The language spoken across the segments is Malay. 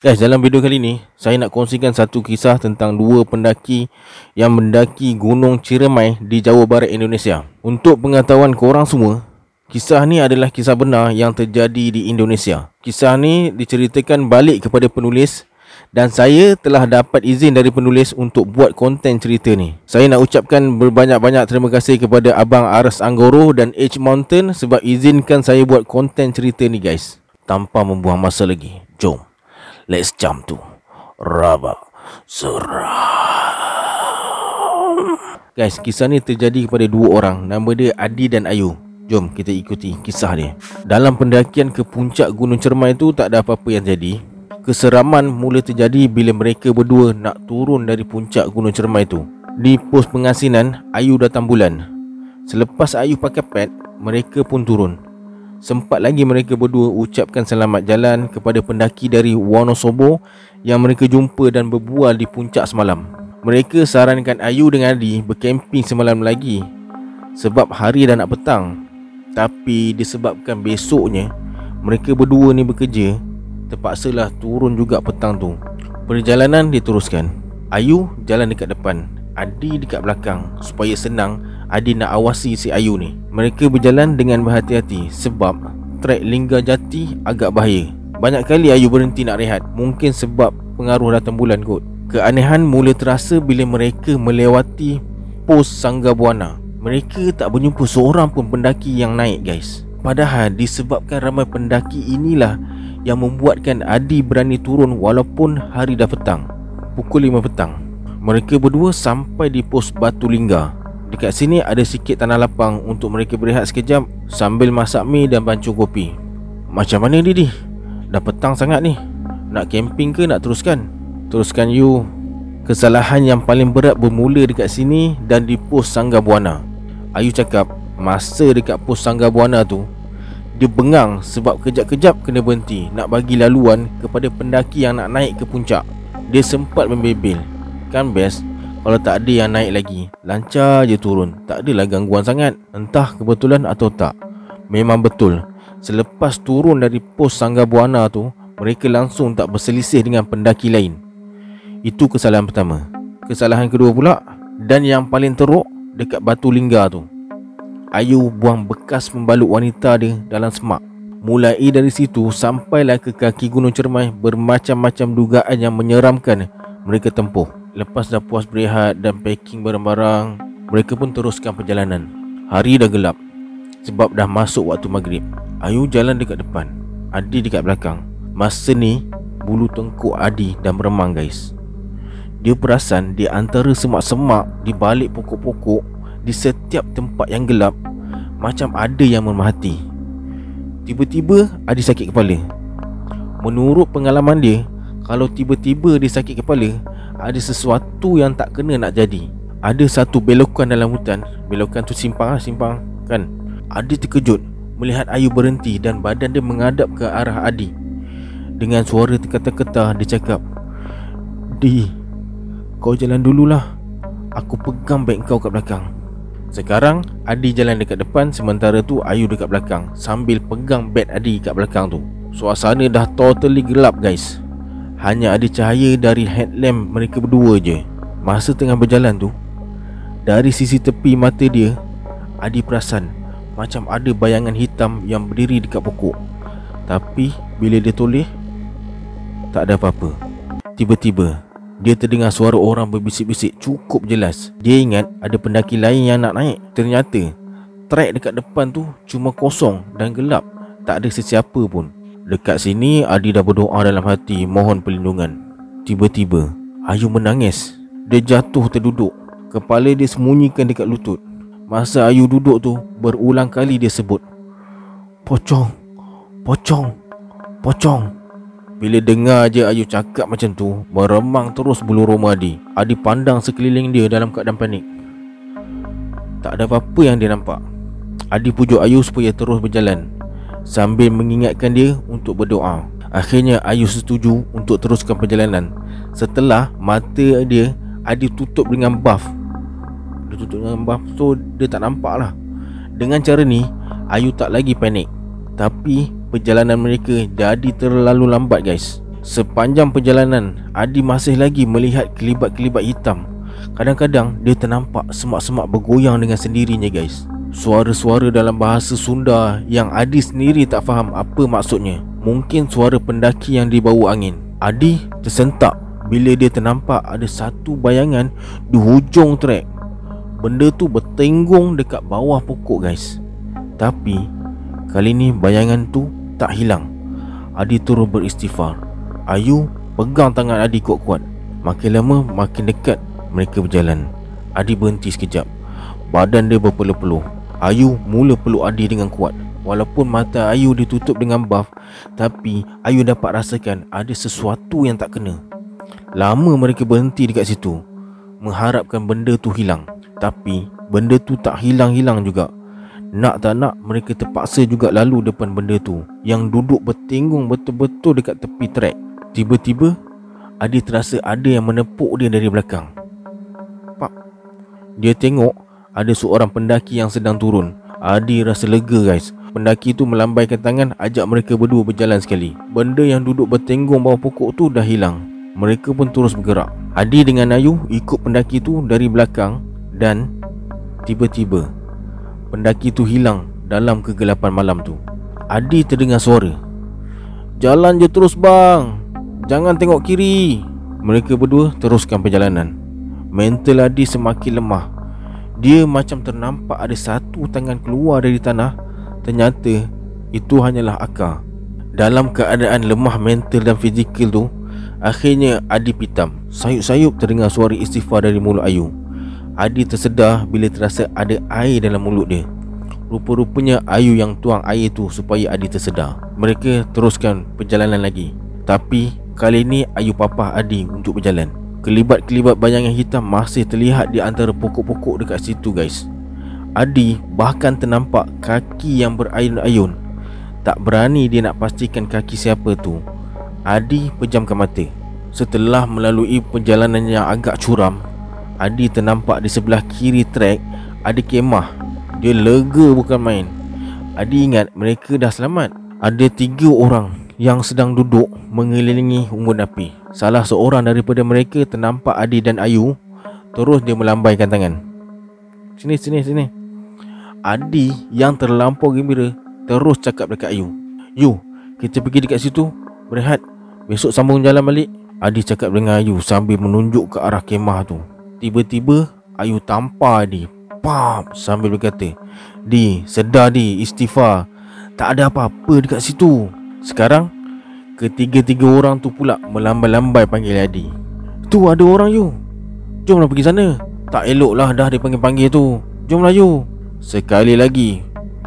Guys, dalam video kali ni saya nak kongsikan satu kisah tentang dua pendaki yang mendaki Gunung Ciremai di Jawa Barat Indonesia. Untuk pengetahuan korang semua, kisah ni adalah kisah benar yang terjadi di Indonesia. Kisah ni diceritakan balik kepada penulis dan saya telah dapat izin dari penulis untuk buat konten cerita ni. Saya nak ucapkan berbanyak-banyak terima kasih kepada Abang Aras Anggoro dan H Mountain sebab izinkan saya buat konten cerita ni guys. Tanpa membuang masa lagi, jom. Let's jump to Rabak Seram Guys, kisah ni terjadi kepada dua orang. Nama dia Adi dan Ayu. Jom kita ikuti kisah dia. Dalam pendakian ke puncak Gunung Cermai tu Tak ada apa-apa yang jadi. Keseraman mula terjadi bila mereka berdua Nak turun dari puncak Gunung Cermai tu. Di pos pengasinan Ayu datang bulan. Selepas Ayu pakai pad Mereka pun turun Sempat lagi mereka berdua ucapkan selamat jalan kepada pendaki dari Wonosobo yang mereka jumpa dan berbual di puncak semalam. Mereka sarankan Ayu dengan Adi berkemping semalam lagi sebab hari dah nak petang. Tapi disebabkan besoknya mereka berdua ni bekerja, terpaksalah turun juga petang tu. Perjalanan diteruskan. Ayu jalan dekat depan, Adi dekat belakang supaya senang Adi nak awasi si Ayu ni. Mereka berjalan dengan berhati-hati Sebab trek Lingga Jati agak bahaya. Banyak kali Ayu berhenti nak rehat. Mungkin sebab pengaruh datang bulan kot. Keanehan mula terasa bila mereka melewati pos Sangga Buana Mereka tak berjumpa seorang pun pendaki yang naik guys. Padahal disebabkan ramai pendaki inilah Yang membuatkan Adi berani turun walaupun hari dah petang. Pukul 5 petang. Mereka berdua sampai di pos Batu Lingga Dekat sini ada sikit tanah lapang untuk mereka berehat sekejap sambil masak mi dan bancuh kopi. Macam mana Didi? Dah petang sangat ni. Nak camping ke nak teruskan? Teruskan you. Kesalahan yang paling berat bermula dekat sini dan di pos Sangga Buana. Ayu cakap masa dekat pos Sangga Buana tu dia bengang sebab kejap-kejap kena berhenti nak bagi laluan kepada pendaki yang nak naik ke puncak. Dia sempat membebel. Kan best kalau tak ada yang naik lagi Lancar je turun. Tak adalah gangguan sangat Entah kebetulan atau tak. Memang betul. Selepas turun dari pos Sangga Buana tu Mereka langsung tak berselisih dengan pendaki lain. Itu kesalahan pertama. Kesalahan kedua pula Dan yang paling teruk Dekat Batu Lingga tu. Ayu buang bekas membalut wanita dia dalam semak. Mulai dari situ sampailah ke kaki Gunung Cermai Bermacam-macam dugaan yang menyeramkan mereka tempuh Lepas dah puas berehat dan packing barang-barang Mereka pun teruskan perjalanan. Hari dah gelap Sebab dah masuk waktu maghrib. Ayu jalan dekat depan Adi dekat belakang. Masa ni Bulu tengkuk Adi dah meremang guys. Dia perasan di antara semak-semak Di balik pokok-pokok Di setiap tempat yang gelap Macam ada yang mermahati Tiba-tiba Adi sakit kepala. Menurut pengalaman dia Kalau tiba-tiba dia sakit kepala ada sesuatu yang tak kena nak jadi. Ada satu belokan dalam hutan. Belokan tu simpang lah simpang kan? Adi terkejut melihat Ayu berhenti dan badan dia menghadap ke arah Adi. Dengan suara terkata-kata dia cakap Di, kau jalan dululah. Aku pegang beg kau kat belakang. Sekarang Adi jalan dekat depan Sementara tu Ayu dekat belakang Sambil pegang beg Adi kat belakang tu. Suasana dah totally gelap guys hanya ada cahaya dari headlamp mereka berdua je. Masa tengah berjalan tu Dari sisi tepi mata dia Adi perasan Macam ada bayangan hitam yang berdiri dekat pokok. Tapi bila dia toleh Tak ada apa-apa. Tiba-tiba Dia terdengar suara orang berbisik-bisik cukup jelas. Dia ingat ada pendaki lain yang nak naik. Ternyata Trek dekat depan tu cuma kosong dan gelap. Tak ada sesiapa pun Dekat sini Adi dah berdoa dalam hati mohon perlindungan. Tiba-tiba Ayu menangis. Dia jatuh terduduk. Kepala dia sembunyikan dekat lutut. Masa Ayu duduk tu berulang kali dia sebut Pocong, pocong, pocong. Bila dengar je Ayu cakap macam tu, meremang terus bulu roma Adi. Adi pandang sekeliling dia dalam keadaan panik. Tak ada apa-apa yang dia nampak. Adi pujuk Ayu supaya terus berjalan sambil mengingatkan dia untuk berdoa. Akhirnya Ayu setuju untuk teruskan perjalanan. Setelah mata dia ada tutup dengan buff. Dia tutup dengan buff so dia tak nampak lah. Dengan cara ni Ayu tak lagi panik. Tapi perjalanan mereka jadi terlalu lambat guys. Sepanjang perjalanan Adi masih lagi melihat kelibat-kelibat hitam Kadang-kadang dia ternampak semak-semak bergoyang dengan sendirinya guys Suara-suara dalam bahasa Sunda yang Adi sendiri tak faham apa maksudnya. Mungkin suara pendaki yang dibawa angin. Adi tersentak bila dia ternampak ada satu bayangan di hujung trek. Benda tu bertenggung dekat bawah pokok guys. Tapi kali ni bayangan tu tak hilang. Adi turut beristighfar. Ayu pegang tangan Adi kuat-kuat. Makin lama makin dekat mereka berjalan. Adi berhenti sekejap. Badan dia berpeluh-peluh Ayu mula peluk Adi dengan kuat. Walaupun mata Ayu ditutup dengan buff Tapi Ayu dapat rasakan ada sesuatu yang tak kena. Lama mereka berhenti dekat situ. Mengharapkan benda tu hilang Tapi benda tu tak hilang-hilang juga. Nak tak nak mereka terpaksa juga lalu depan benda tu Yang duduk bertinggung betul-betul dekat tepi trek Tiba-tiba Adi terasa ada yang menepuk dia dari belakang. Pak Dia tengok Ada seorang pendaki yang sedang turun. Adi rasa lega guys. Pendaki tu melambaikan tangan Ajak mereka berdua berjalan sekali. Benda yang duduk bertenggung bawah pokok tu dah hilang. Mereka pun terus bergerak. Adi dengan Ayu ikut pendaki tu dari belakang Dan Tiba-tiba Pendaki tu hilang dalam kegelapan malam tu. Adi terdengar suara. Jalan je terus bang. Jangan tengok kiri. Mereka berdua teruskan perjalanan. Mental Adi semakin lemah Dia macam ternampak ada satu tangan keluar dari tanah. Ternyata itu hanyalah akar Dalam keadaan lemah mental dan fizikal tu Akhirnya Adi pitam. Sayup-sayup terdengar suara istighfar dari mulut Ayu. Adi tersedar bila terasa ada air dalam mulut dia. Rupa-rupanya Ayu yang tuang air tu supaya Adi tersedar. Mereka teruskan perjalanan lagi. Tapi Kali ini Ayu Papa Adi untuk berjalan Kelibat-kelibat bayangan hitam masih terlihat di antara pokok-pokok dekat situ guys. Adi bahkan ternampak kaki yang berayun-ayun. Tak berani dia nak pastikan kaki siapa tu. Adi pejamkan mata. Setelah melalui perjalanan yang agak curam Adi ternampak di sebelah kiri trek Ada kemah. Dia lega bukan main. Adi ingat mereka dah selamat. Ada tiga orang yang sedang duduk mengelilingi unggun api. Salah seorang daripada mereka ternampak Adi dan Ayu terus dia melambaikan tangan. Sini sini sini. Adi yang terlampau gembira terus cakap dekat Ayu. "Yu, kita pergi dekat situ, berehat. Besok sambung jalan balik." Adi cakap dengan Ayu sambil menunjuk ke arah kemah tu. Tiba-tiba Ayu tampar Adi. Pam sambil berkata, "Di, sedar di, istighfar. Tak ada apa-apa dekat situ." Sekarang Ketiga-tiga orang tu pula Melambai-lambai panggil Adi. Tu ada orang you Jomlah pergi sana. Tak elok lah dah dipanggil-panggil tu. Jomlah you Sekali lagi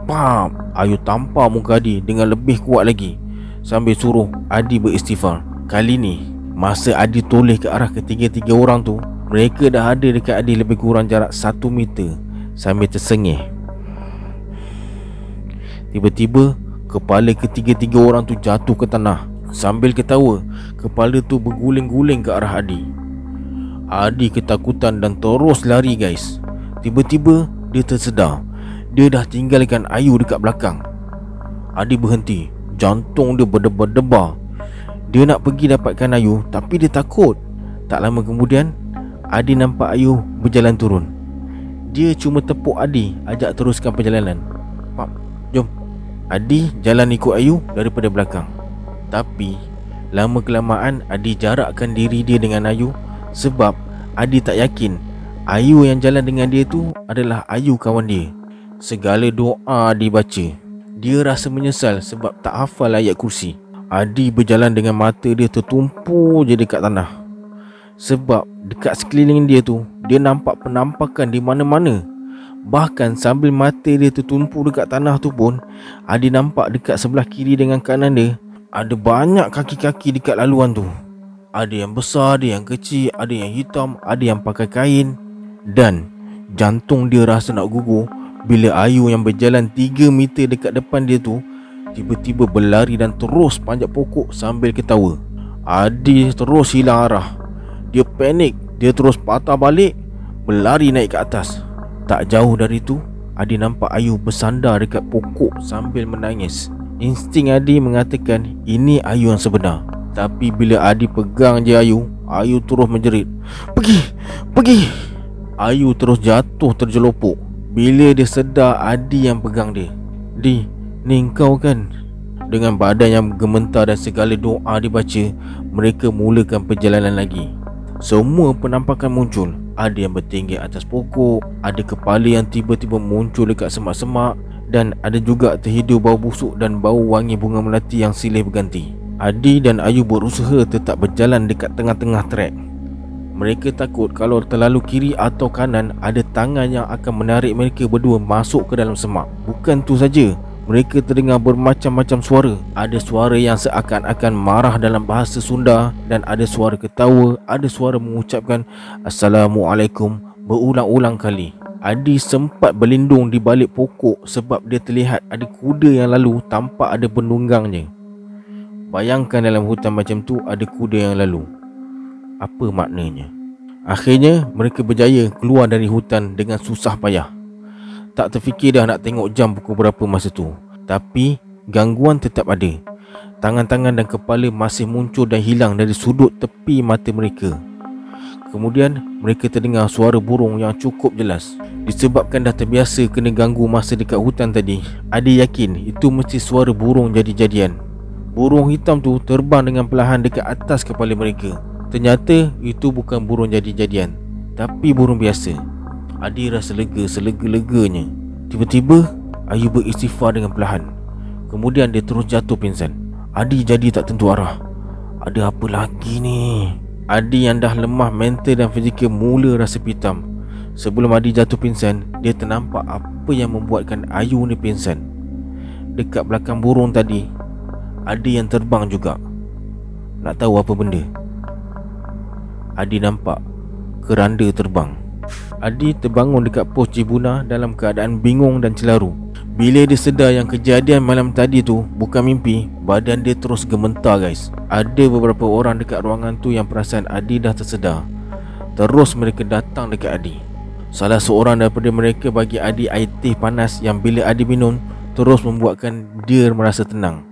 Pam Ayu tampar muka Adi Dengan lebih kuat lagi. Sambil suruh Adi beristighfar. Kali ni Masa Adi toleh ke arah ketiga-tiga orang tu Mereka dah ada dekat Adi lebih kurang jarak satu meter. Sambil tersengih. Tiba-tiba Kepala ketiga-tiga orang tu jatuh ke tanah Sambil ketawa. Kepala tu berguling-guling ke arah Adi. Adi ketakutan dan terus lari guys. Tiba-tiba dia tersedar. Dia dah tinggalkan Ayu dekat belakang. Adi berhenti. Jantung dia berdebar-debar. Dia nak pergi dapatkan Ayu Tapi dia takut. Tak lama kemudian Adi nampak Ayu berjalan turun. Dia cuma tepuk Adi Ajak teruskan perjalanan. Jom Adi jalan ikut Ayu daripada belakang. Tapi Lama kelamaan Adi jarakkan diri dia dengan Ayu Sebab Adi tak yakin Ayu yang jalan dengan dia tu adalah Ayu kawan dia. Segala doa dibaca Dia rasa menyesal sebab tak hafal ayat kursi. Adi berjalan dengan mata dia tertumpu je dekat tanah. Sebab dekat sekeliling dia tu Dia nampak penampakan di mana-mana Bahkan sambil mata dia tertumpu dekat tanah tu pun Adi nampak dekat sebelah kiri dengan kanan dia Ada banyak kaki-kaki dekat laluan tu. Ada yang besar, ada yang kecil, ada yang hitam, ada yang pakai kain. Dan jantung dia rasa nak gugur Bila Ayu yang berjalan 3 meter dekat depan dia tu Tiba-tiba berlari dan terus panjat pokok sambil ketawa. Adi terus hilang arah. Dia panik, dia terus patah balik Berlari naik ke atas tak jauh dari tu Adi nampak Ayu bersandar dekat pokok sambil menangis. Insting Adi mengatakan ini Ayu yang sebenar. Tapi bila Adi pegang je Ayu Ayu terus menjerit Pergi Pergi. Ayu terus jatuh terjelopok. Bila dia sedar Adi yang pegang dia Di Ni kau kan? Dengan badan yang gementar dan segala doa dibaca Mereka mulakan perjalanan lagi. Semua penampakan muncul Ada yang bertinggi atas pokok Ada kepala yang tiba-tiba muncul dekat semak-semak Dan ada juga terhidur bau busuk dan bau wangi bunga melati yang silih berganti Adi dan Ayu berusaha tetap berjalan dekat tengah-tengah trek. Mereka takut kalau terlalu kiri atau kanan ada tangan yang akan menarik mereka berdua masuk ke dalam semak. Bukan tu saja, mereka terdengar bermacam-macam suara. Ada suara yang seakan-akan marah dalam bahasa Sunda dan ada suara ketawa, ada suara mengucapkan Assalamualaikum berulang-ulang kali. Adi sempat berlindung di balik pokok sebab dia terlihat ada kuda yang lalu tanpa ada penunggangnya. Bayangkan dalam hutan macam tu ada kuda yang lalu. Apa maknanya? Akhirnya mereka berjaya keluar dari hutan dengan susah payah. Tak terfikir dah nak tengok jam pukul berapa masa tu. Tapi gangguan tetap ada. Tangan-tangan dan kepala masih muncul dan hilang dari sudut tepi mata mereka. Kemudian mereka terdengar suara burung yang cukup jelas. Disebabkan dah terbiasa kena ganggu masa dekat hutan tadi, ada yakin itu mesti suara burung jadi-jadian. Burung hitam tu terbang dengan perlahan dekat atas kepala mereka Ternyata itu bukan burung jadi-jadian Tapi burung biasa Adi rasa lega selega-leganya. Tiba-tiba Ayu beristighfar dengan perlahan. Kemudian dia terus jatuh pingsan. Adi jadi tak tentu arah. Ada apa lagi ni? Adi yang dah lemah mental dan fizikal mula rasa pitam. Sebelum Adi jatuh pingsan Dia ternampak apa yang membuatkan Ayu ni pingsan. Dekat belakang burung tadi ada yang terbang juga. Nak tahu apa benda? Adi nampak Keranda terbang Adi terbangun dekat pos Cibuna Dalam keadaan bingung dan celaru. Bila dia sedar yang kejadian malam tadi tu Bukan mimpi Badan dia terus gementar guys. Ada beberapa orang dekat ruangan tu Yang perasan Adi dah tersedar. Terus mereka datang dekat Adi. Salah seorang daripada mereka bagi Adi air teh panas Yang bila Adi minum Terus membuatkan dia merasa tenang.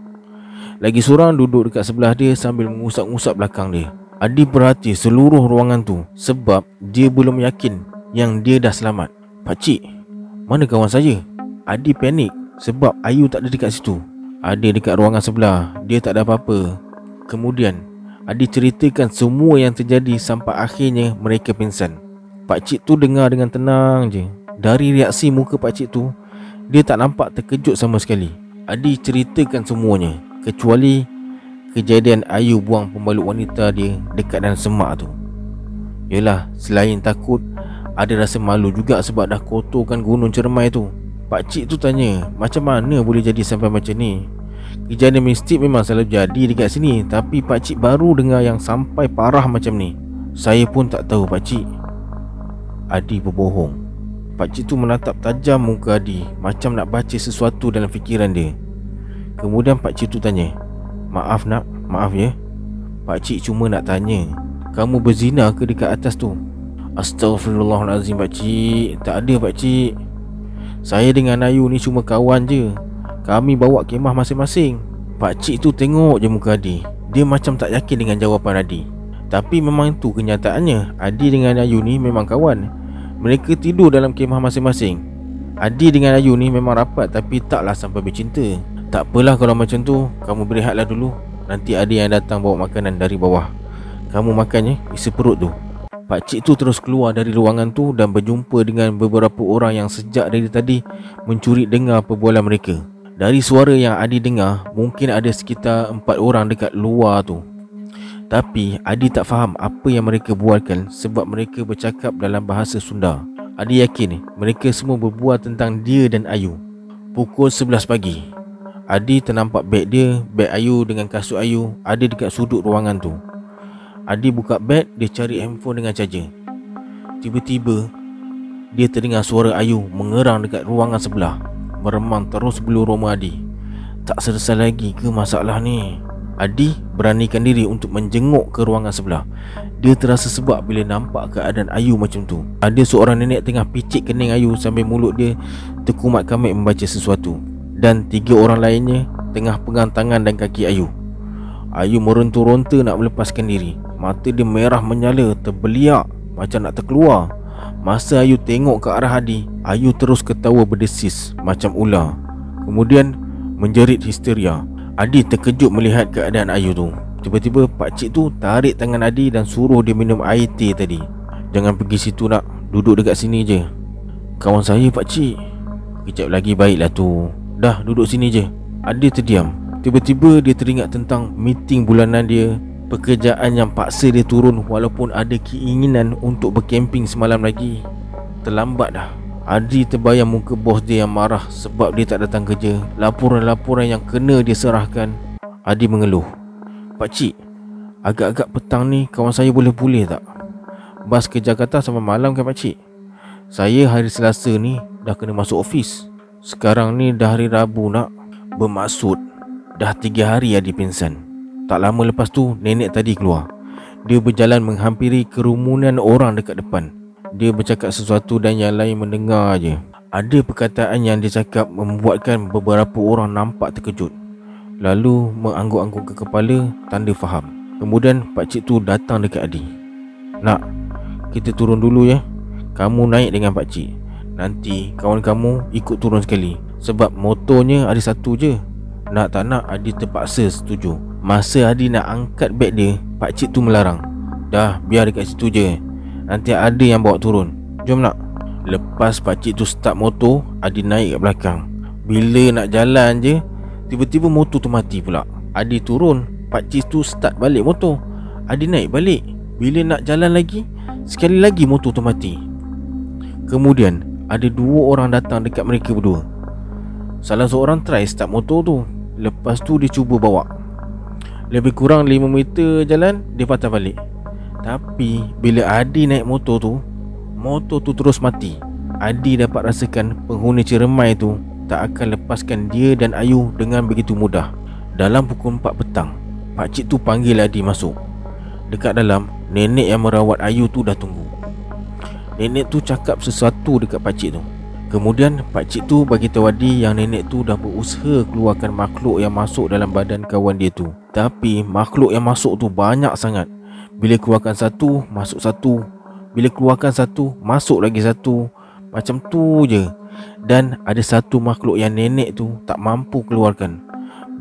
Lagi seorang duduk dekat sebelah dia sambil mengusap-ngusap belakang dia. Adi perhati seluruh ruangan tu sebab dia belum yakin yang dia dah selamat. Pakcik, mana kawan saya? Adi panik sebab Ayu tak ada dekat situ. Ada dekat ruangan sebelah, dia tak ada apa-apa. Kemudian, Adi ceritakan semua yang terjadi sampai akhirnya mereka pingsan. Pakcik tu dengar dengan tenang je. Dari reaksi muka pakcik tu, dia tak nampak terkejut sama sekali. Adi ceritakan semuanya Kecuali kejadian Ayu buang pembalut wanita dia dekat dalam semak tu Yelah, selain takut Ada rasa malu juga sebab dah kotorkan gunung cermai tu. Pakcik tu tanya Macam mana boleh jadi sampai macam ni? Kejadian mistik memang selalu jadi dekat sini Tapi pakcik baru dengar yang sampai parah macam ni. Saya pun tak tahu pakcik Adi berbohong. Pakcik tu menatap tajam muka Adi Macam nak baca sesuatu dalam fikiran dia. Kemudian Pak Cik tu tanya Maaf nak, maaf ya. Pak Cik cuma nak tanya Kamu berzina ke dekat atas tu? Astaghfirullahalazim Pak Cik. Tak ada Pak Cik. Saya dengan Ayu ni cuma kawan je. Kami bawa kemah masing-masing. Pak Cik tu tengok je muka Adi. Dia macam tak yakin dengan jawapan Adi. Tapi memang itu kenyataannya. Adi dengan Ayu ni memang kawan. Mereka tidur dalam kemah masing-masing. Adi dengan Ayu ni memang rapat Tapi taklah sampai bercinta. Tak apalah kalau macam tu. Kamu berehatlah dulu. Nanti ada yang datang bawa makanan dari bawah. Kamu makan ya. Isi perut tu Pakcik tu terus keluar dari ruangan tu Dan berjumpa dengan beberapa orang yang sejak dari tadi Mencuri dengar perbualan mereka. Dari suara yang Adi dengar Mungkin ada sekitar empat orang dekat luar tu. Tapi Adi tak faham apa yang mereka bualkan Sebab mereka bercakap dalam bahasa Sunda. Adi yakin mereka semua berbual tentang dia dan Ayu. Pukul 11 pagi Adi ternampak beg dia, beg Ayu dengan kasut Ayu ada dekat sudut ruangan tu. Adi buka beg, dia cari handphone dengan charger. Tiba-tiba, dia terdengar suara Ayu mengerang dekat ruangan sebelah. Meremang terus bulu roma Adi. Tak selesai lagi ke masalah ni? Adi beranikan diri untuk menjenguk ke ruangan sebelah. Dia terasa sebab bila nampak keadaan Ayu macam tu. Ada seorang nenek tengah picit kening Ayu sambil mulut dia terkumat kamik membaca sesuatu dan tiga orang lainnya tengah pegang tangan dan kaki Ayu. Ayu meronta-ronta nak melepaskan diri Mata dia merah menyala Terbeliak Macam nak terkeluar. Masa Ayu tengok ke arah Adi Ayu terus ketawa berdesis Macam ular. Kemudian Menjerit histeria. Adi terkejut melihat keadaan Ayu tu. Tiba-tiba pakcik tu tarik tangan Adi Dan suruh dia minum air teh tadi. Jangan pergi situ nak. Duduk dekat sini je. Kawan saya pakcik Kejap lagi baiklah tu. Dah duduk sini je. Adi terdiam. Tiba-tiba dia teringat tentang meeting bulanan dia Pekerjaan yang paksa dia turun walaupun ada keinginan untuk berkemping semalam lagi. Terlambat dah. Adi terbayang muka bos dia yang marah sebab dia tak datang kerja. Laporan-laporan yang kena dia serahkan. Adi mengeluh. Pakcik, agak-agak petang ni kawan saya boleh pulih tak? Bas ke Jakarta sampai malam kan pakcik? Saya hari Selasa ni dah kena masuk ofis. Sekarang ni dah hari Rabu nak. Bermaksud Dah tiga hari Adi pingsan Tak lama lepas tu nenek tadi keluar. Dia berjalan menghampiri kerumunan orang dekat depan. Dia bercakap sesuatu dan yang lain mendengar aje. Ada perkataan yang dia cakap membuatkan beberapa orang nampak terkejut. Lalu mengangguk-angguk ke kepala tanda faham. Kemudian Pak Cik tu datang dekat Adi. Nak, kita turun dulu ya. Kamu naik dengan Pak Cik. Nanti kawan kamu ikut turun sekali. Sebab motornya ada satu je. Nak tak nak Adi terpaksa setuju Masa Adi nak angkat beg dia Pakcik tu melarang. Dah biar dekat situ je. Nanti ada yang bawa turun. Jom nak. Lepas pakcik tu start motor Adi naik kat belakang. Bila nak jalan je? Tiba-tiba motor tu mati pula. Adi turun Pakcik tu start balik motor. Adi naik balik. Bila nak jalan lagi? Sekali lagi motor tu mati. Kemudian Ada dua orang datang dekat mereka berdua. Salah seorang try start motor tu. Lepas tu dia cuba bawa Lebih kurang 5 meter jalan Dia patah balik. Tapi Bila Adi naik motor tu Motor tu terus mati. Adi dapat rasakan Penghuni ceremai tu Tak akan lepaskan dia dan Ayu Dengan begitu mudah. Dalam pukul 4 petang Pakcik tu panggil Adi masuk. Dekat dalam Nenek yang merawat Ayu tu dah tunggu. Nenek tu cakap sesuatu dekat pakcik tu Kemudian Pak Cik tu bagi tahu Adi yang nenek tu dah berusaha keluarkan makhluk yang masuk dalam badan kawan dia tu. Tapi makhluk yang masuk tu banyak sangat. Bila keluarkan satu, masuk satu. Bila keluarkan satu, masuk lagi satu. Macam tu je. Dan ada satu makhluk yang nenek tu tak mampu keluarkan.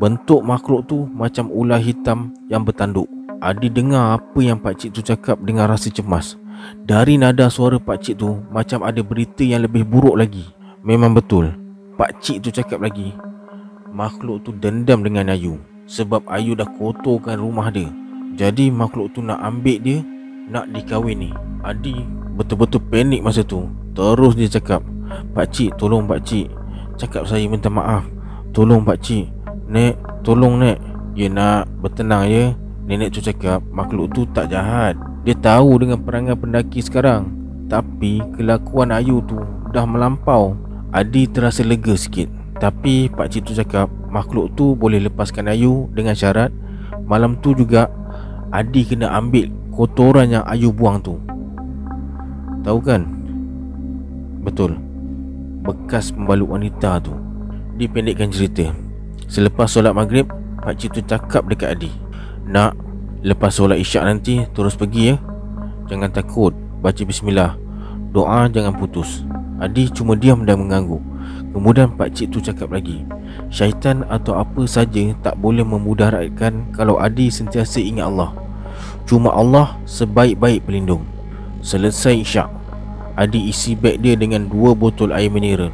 Bentuk makhluk tu macam ular hitam yang bertanduk. Adi dengar apa yang Pak Cik tu cakap dengan rasa cemas. Dari nada suara pak cik tu Macam ada berita yang lebih buruk lagi. Memang betul. Pak cik tu cakap lagi Makhluk tu dendam dengan Ayu Sebab Ayu dah kotorkan rumah dia. Jadi makhluk tu nak ambil dia Nak dikahwin ni Adi betul-betul panik masa tu. Terus dia cakap Pak cik tolong pak cik. Cakap saya minta maaf. Tolong pak cik Nek tolong nek. Ya nak bertenang ya. Nenek tu cakap makhluk tu tak jahat dia tahu dengan perangai pendaki sekarang. Tapi kelakuan Ayu tu dah melampau. Adi terasa lega sikit. Tapi Pak Cik tu cakap Makhluk tu boleh lepaskan Ayu dengan syarat Malam tu juga Adi kena ambil kotoran yang Ayu buang tu. Tahu kan? Betul. Bekas pembalut wanita tu. Dipendekkan cerita. Selepas solat maghrib Pak Cik tu cakap dekat Adi Nak Lepas solat isyak nanti Terus pergi ya. Jangan takut. Baca bismillah. Doa jangan putus. Adi cuma diam dan mengganggu Kemudian Pak Cik tu cakap lagi Syaitan atau apa saja Tak boleh memudaratkan Kalau Adi sentiasa ingat Allah. Cuma Allah sebaik-baik pelindung. Selesai isyak. Adi isi beg dia dengan dua botol air mineral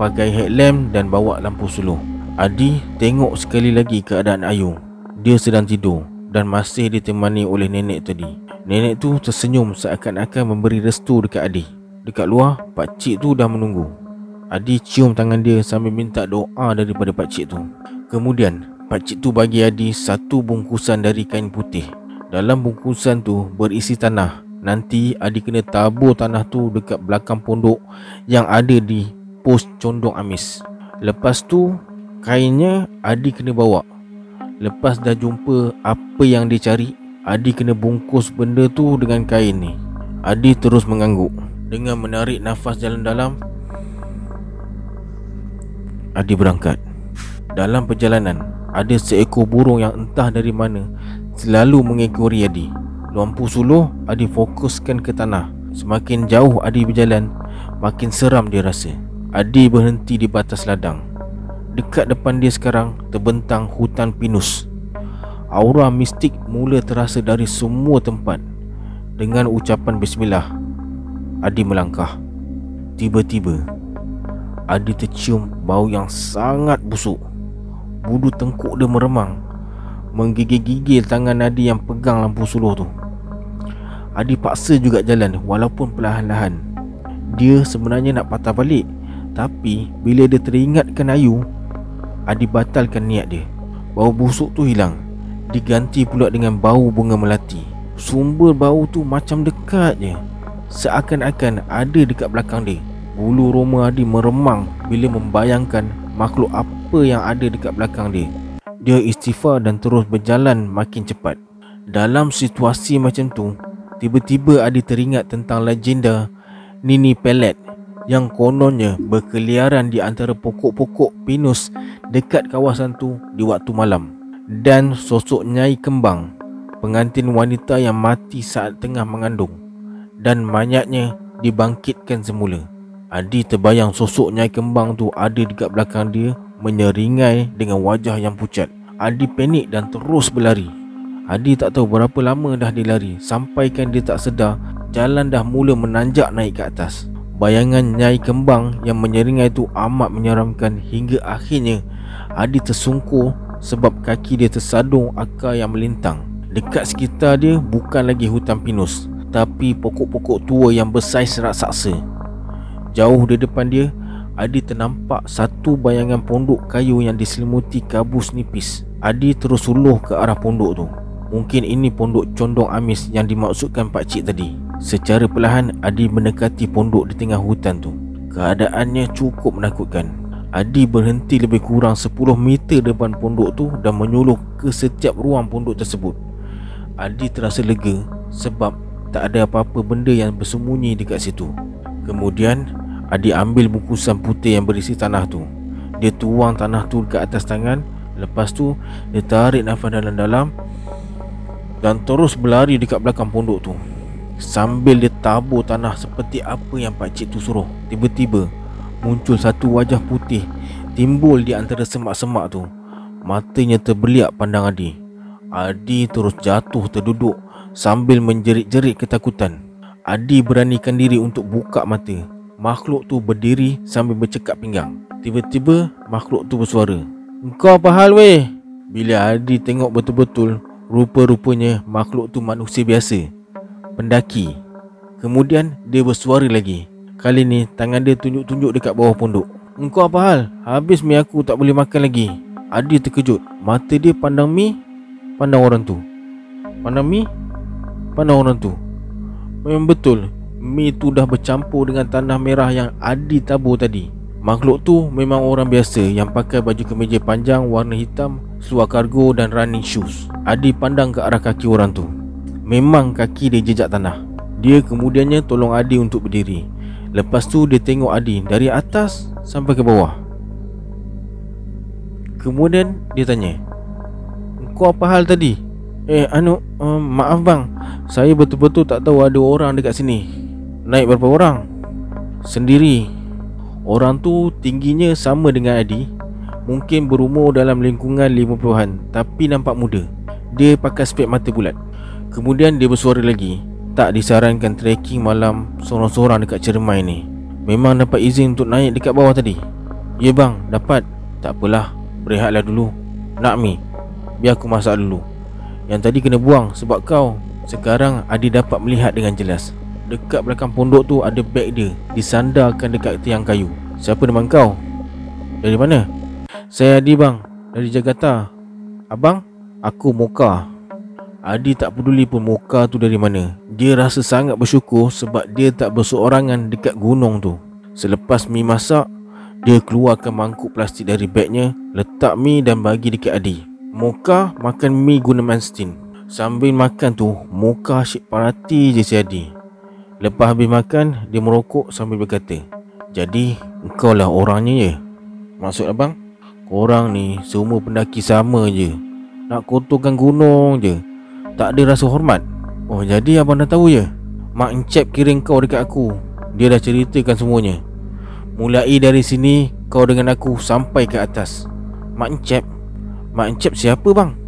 Pakai headlamp dan bawa lampu suluh. Adi tengok sekali lagi keadaan Ayu Dia sedang tidur dan masih ditemani oleh nenek tadi. Nenek tu tersenyum seakan-akan memberi restu dekat Adi. Dekat luar, pak cik tu dah menunggu. Adi cium tangan dia sambil minta doa daripada pak cik tu. Kemudian, pak cik tu bagi Adi satu bungkusan dari kain putih. Dalam bungkusan tu berisi tanah. Nanti Adi kena tabur tanah tu dekat belakang pondok yang ada di pos condong amis. Lepas tu, kainnya Adi kena bawa Lepas dah jumpa apa yang dia cari Adi kena bungkus benda tu dengan kain ni. Adi terus mengangguk. Dengan menarik nafas dalam-dalam Adi berangkat. Dalam perjalanan Ada seekor burung yang entah dari mana Selalu mengekori Adi. Lampu suluh Adi fokuskan ke tanah. Semakin jauh Adi berjalan Makin seram dia rasa. Adi berhenti di batas ladang Dekat depan dia sekarang Terbentang hutan pinus. Aura mistik mula terasa dari semua tempat. Dengan ucapan bismillah Adi melangkah. Tiba-tiba Adi tercium bau yang sangat busuk. Bulu tengkuk dia meremang Menggigil-gigil tangan Adi yang pegang lampu suluh tu. Adi paksa juga jalan walaupun perlahan-lahan. Dia sebenarnya nak patah balik Tapi bila dia teringatkan Ayu Adi batalkan niat dia. Bau busuk tu hilang. Diganti pula dengan bau bunga melati. Sumber bau tu macam dekat je. Seakan-akan ada dekat belakang dia. Bulu roma Adi meremang bila membayangkan makhluk apa yang ada dekat belakang dia. Dia istighfar dan terus berjalan makin cepat. Dalam situasi macam tu, tiba-tiba Adi teringat tentang legenda Nini Pelet yang kononnya berkeliaran di antara pokok-pokok pinus dekat kawasan tu di waktu malam. Dan sosok Nyai Kembang, pengantin wanita yang mati saat tengah mengandung. Dan mayatnya dibangkitkan semula. Adi terbayang sosok Nyai Kembang tu ada dekat belakang dia menyeringai dengan wajah yang pucat. Adi panik dan terus berlari. Adi tak tahu berapa lama dah dia lari sampaikan dia tak sedar jalan dah mula menanjak naik ke atas. Bayangan Nyai Kembang yang menyeringai tu amat menyeramkan hingga akhirnya Adi tersungkur sebab kaki dia tersadung akar yang melintang. Dekat sekitar dia bukan lagi hutan pinus tapi pokok-pokok tua yang bersaiz raksasa. Jauh di depan dia Adi ternampak satu bayangan pondok kayu yang diselimuti kabus nipis Adi terus suluh ke arah pondok tu Mungkin ini pondok condong amis yang dimaksudkan Pak Cik tadi Secara perlahan Adi mendekati pondok di tengah hutan tu. Keadaannya cukup menakutkan. Adi berhenti lebih kurang 10 meter depan pondok tu Dan menyuluh ke setiap ruang pondok tersebut. Adi terasa lega Sebab tak ada apa-apa benda yang bersembunyi dekat situ. Kemudian Adi ambil bungkusan putih yang berisi tanah tu. Dia tuang tanah tu ke atas tangan. Lepas tu Dia tarik nafas dalam-dalam Dan terus berlari dekat belakang pondok tu Sambil dia tabur tanah seperti apa yang pakcik tu suruh Tiba-tiba Muncul satu wajah putih Timbul di antara semak-semak tu Matanya terbeliak pandang Adi Adi terus jatuh terduduk Sambil menjerit-jerit ketakutan Adi beranikan diri untuk buka mata makhluk tu berdiri sambil bercekap pinggang. Tiba-tiba makhluk tu bersuara. Engkau apa hal weh? Bila Adi tengok betul-betul, rupa-rupanya makhluk tu manusia biasa. Pendaki. Kemudian dia bersuara lagi. Kali ni tangan dia tunjuk-tunjuk dekat bawah pondok. Engkau apa hal? Habis mi aku tak boleh makan lagi. Adi terkejut. Mata dia pandang mi, pandang orang tu. Pandang mi, pandang orang tu. Memang betul Mi tu dah bercampur dengan tanah merah yang Adi tabur tadi Makhluk tu memang orang biasa yang pakai baju kemeja panjang warna hitam Seluar kargo dan running shoes Adi pandang ke arah kaki orang tu Memang kaki dia jejak tanah. Dia kemudiannya tolong Adi untuk berdiri. Lepas tu dia tengok Adi dari atas sampai ke bawah. Kemudian dia tanya Kau apa hal tadi? Eh anu um, maaf bang. Saya betul-betul tak tahu ada orang dekat sini. Naik berapa orang? Sendiri. Orang tu tingginya sama dengan Adi. Mungkin berumur dalam lingkungan 50-an Tapi nampak muda. Dia pakai spek mata bulat Kemudian dia bersuara lagi Tak disarankan trekking malam Sorang-sorang dekat cermai ni. Memang dapat izin untuk naik dekat bawah tadi. Ya bang, dapat. Tak apalah, berehatlah dulu. Nak mi? Biar aku masak dulu. Yang tadi kena buang sebab kau. Sekarang Adi dapat melihat dengan jelas. Dekat belakang pondok tu ada beg dia Disandarkan dekat tiang kayu. Siapa nama kau? Dari mana? Saya Adi bang. Dari Jakarta. Abang? Aku Moka Adi tak peduli pun Moka tu dari mana. Dia rasa sangat bersyukur Sebab dia tak berseorangan dekat gunung tu. Selepas mi masak Dia keluarkan mangkuk plastik dari begnya Letak mi dan bagi dekat Adi. Moka makan mi guna manstin. Sambil makan tu Moka asyik parati je si Adi. Lepas habis makan Dia merokok sambil berkata Jadi Engkau lah orangnya ya Maksud abang Korang ni semua pendaki sama je. Nak kotorkan gunung je Tak ada rasa hormat. Oh jadi abang dah tahu je Mak Encep kirim kau dekat aku. Dia dah ceritakan semuanya. Mulai dari sini Kau dengan aku sampai ke atas. Mak Encep. Mak Encep siapa bang?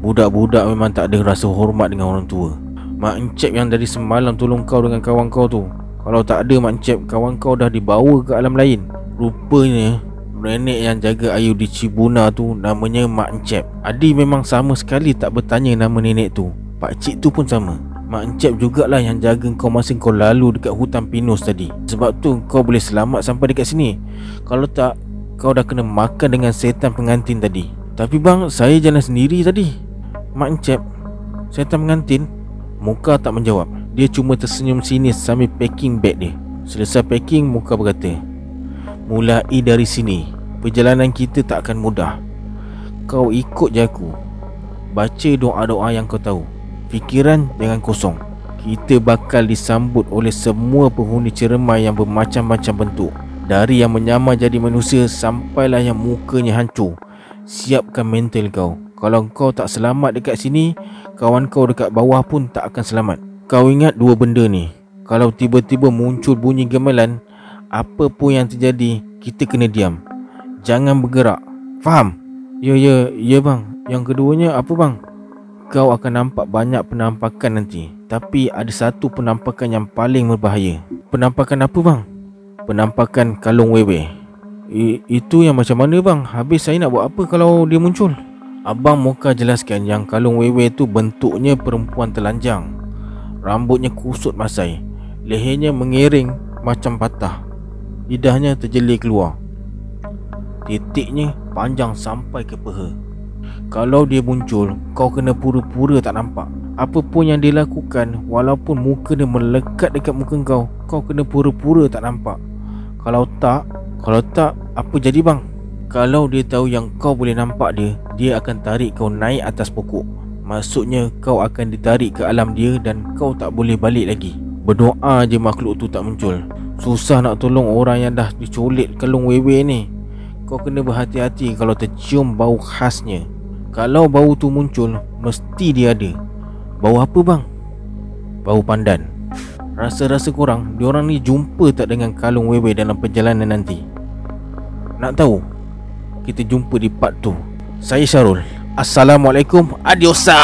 Budak-budak memang tak ada rasa hormat dengan orang tua. Mak Encep yang dari semalam tolong kau dengan kawan kau tu. Kalau tak ada Mak Encep Kawan kau dah dibawa ke alam lain. Rupanya Nenek yang jaga Ayu di Cibuna tu Namanya Mak Encep. Adi memang sama sekali tak bertanya nama nenek tu. Pak Cik tu pun sama. Mak Encep jugalah yang jaga kau masa kau lalu dekat hutan pinus tadi. Sebab tu kau boleh selamat sampai dekat sini. Kalau tak, kau dah kena makan dengan setan pengantin tadi. Tapi bang, saya jalan sendiri tadi. Mak Encep, setan pengantin? Muka tak menjawab. Dia cuma tersenyum sini sambil packing bag dia. Selesai packing, Muka berkata Mulai dari sini Perjalanan kita tak akan mudah. Kau ikut je aku. Baca doa-doa yang kau tahu. Fikiran jangan kosong. Kita bakal disambut oleh semua penghuni cermai yang bermacam-macam bentuk. Dari yang menyamar jadi manusia Sampailah yang mukanya hancur. Siapkan mental kau. Kalau kau tak selamat dekat sini Kawan kau dekat bawah pun tak akan selamat. Kau ingat dua benda ni? Kalau tiba-tiba muncul bunyi gemelan Apa pun yang terjadi Kita kena diam Jangan bergerak Faham? Ya, ya, ya bang Yang keduanya apa bang? kau akan nampak banyak penampakan nanti Tapi ada satu penampakan yang paling berbahaya Penampakan apa bang? Penampakan kalung wewe I, Itu yang macam mana bang? Habis saya nak buat apa kalau dia muncul? Abang Moka jelaskan yang kalung wewe tu bentuknya perempuan telanjang Rambutnya kusut masai Lehernya mengiring macam patah Lidahnya terjelir keluar Titiknya panjang sampai ke peha. Kalau dia muncul, kau kena pura-pura tak nampak. Apa pun yang dia lakukan Walaupun muka dia melekat dekat muka kau Kau kena pura-pura tak nampak. Kalau tak Kalau tak, apa jadi bang? Kalau dia tahu yang kau boleh nampak dia Dia akan tarik kau naik atas pokok. Maksudnya kau akan ditarik ke alam dia Dan kau tak boleh balik lagi. Berdoa je makhluk tu tak muncul. Susah nak tolong orang yang dah dicolik kalung wewe ni Kau kena berhati-hati kalau tercium bau khasnya. Kalau bau tu muncul Mesti dia ada. Bau apa bang? Bau pandan. Rasa-rasa korang Diorang ni jumpa tak dengan kalung wewe Dalam perjalanan nanti? Nak tahu? Kita jumpa di part tu. Saya Syarul. Assalamualaikum. Adiosa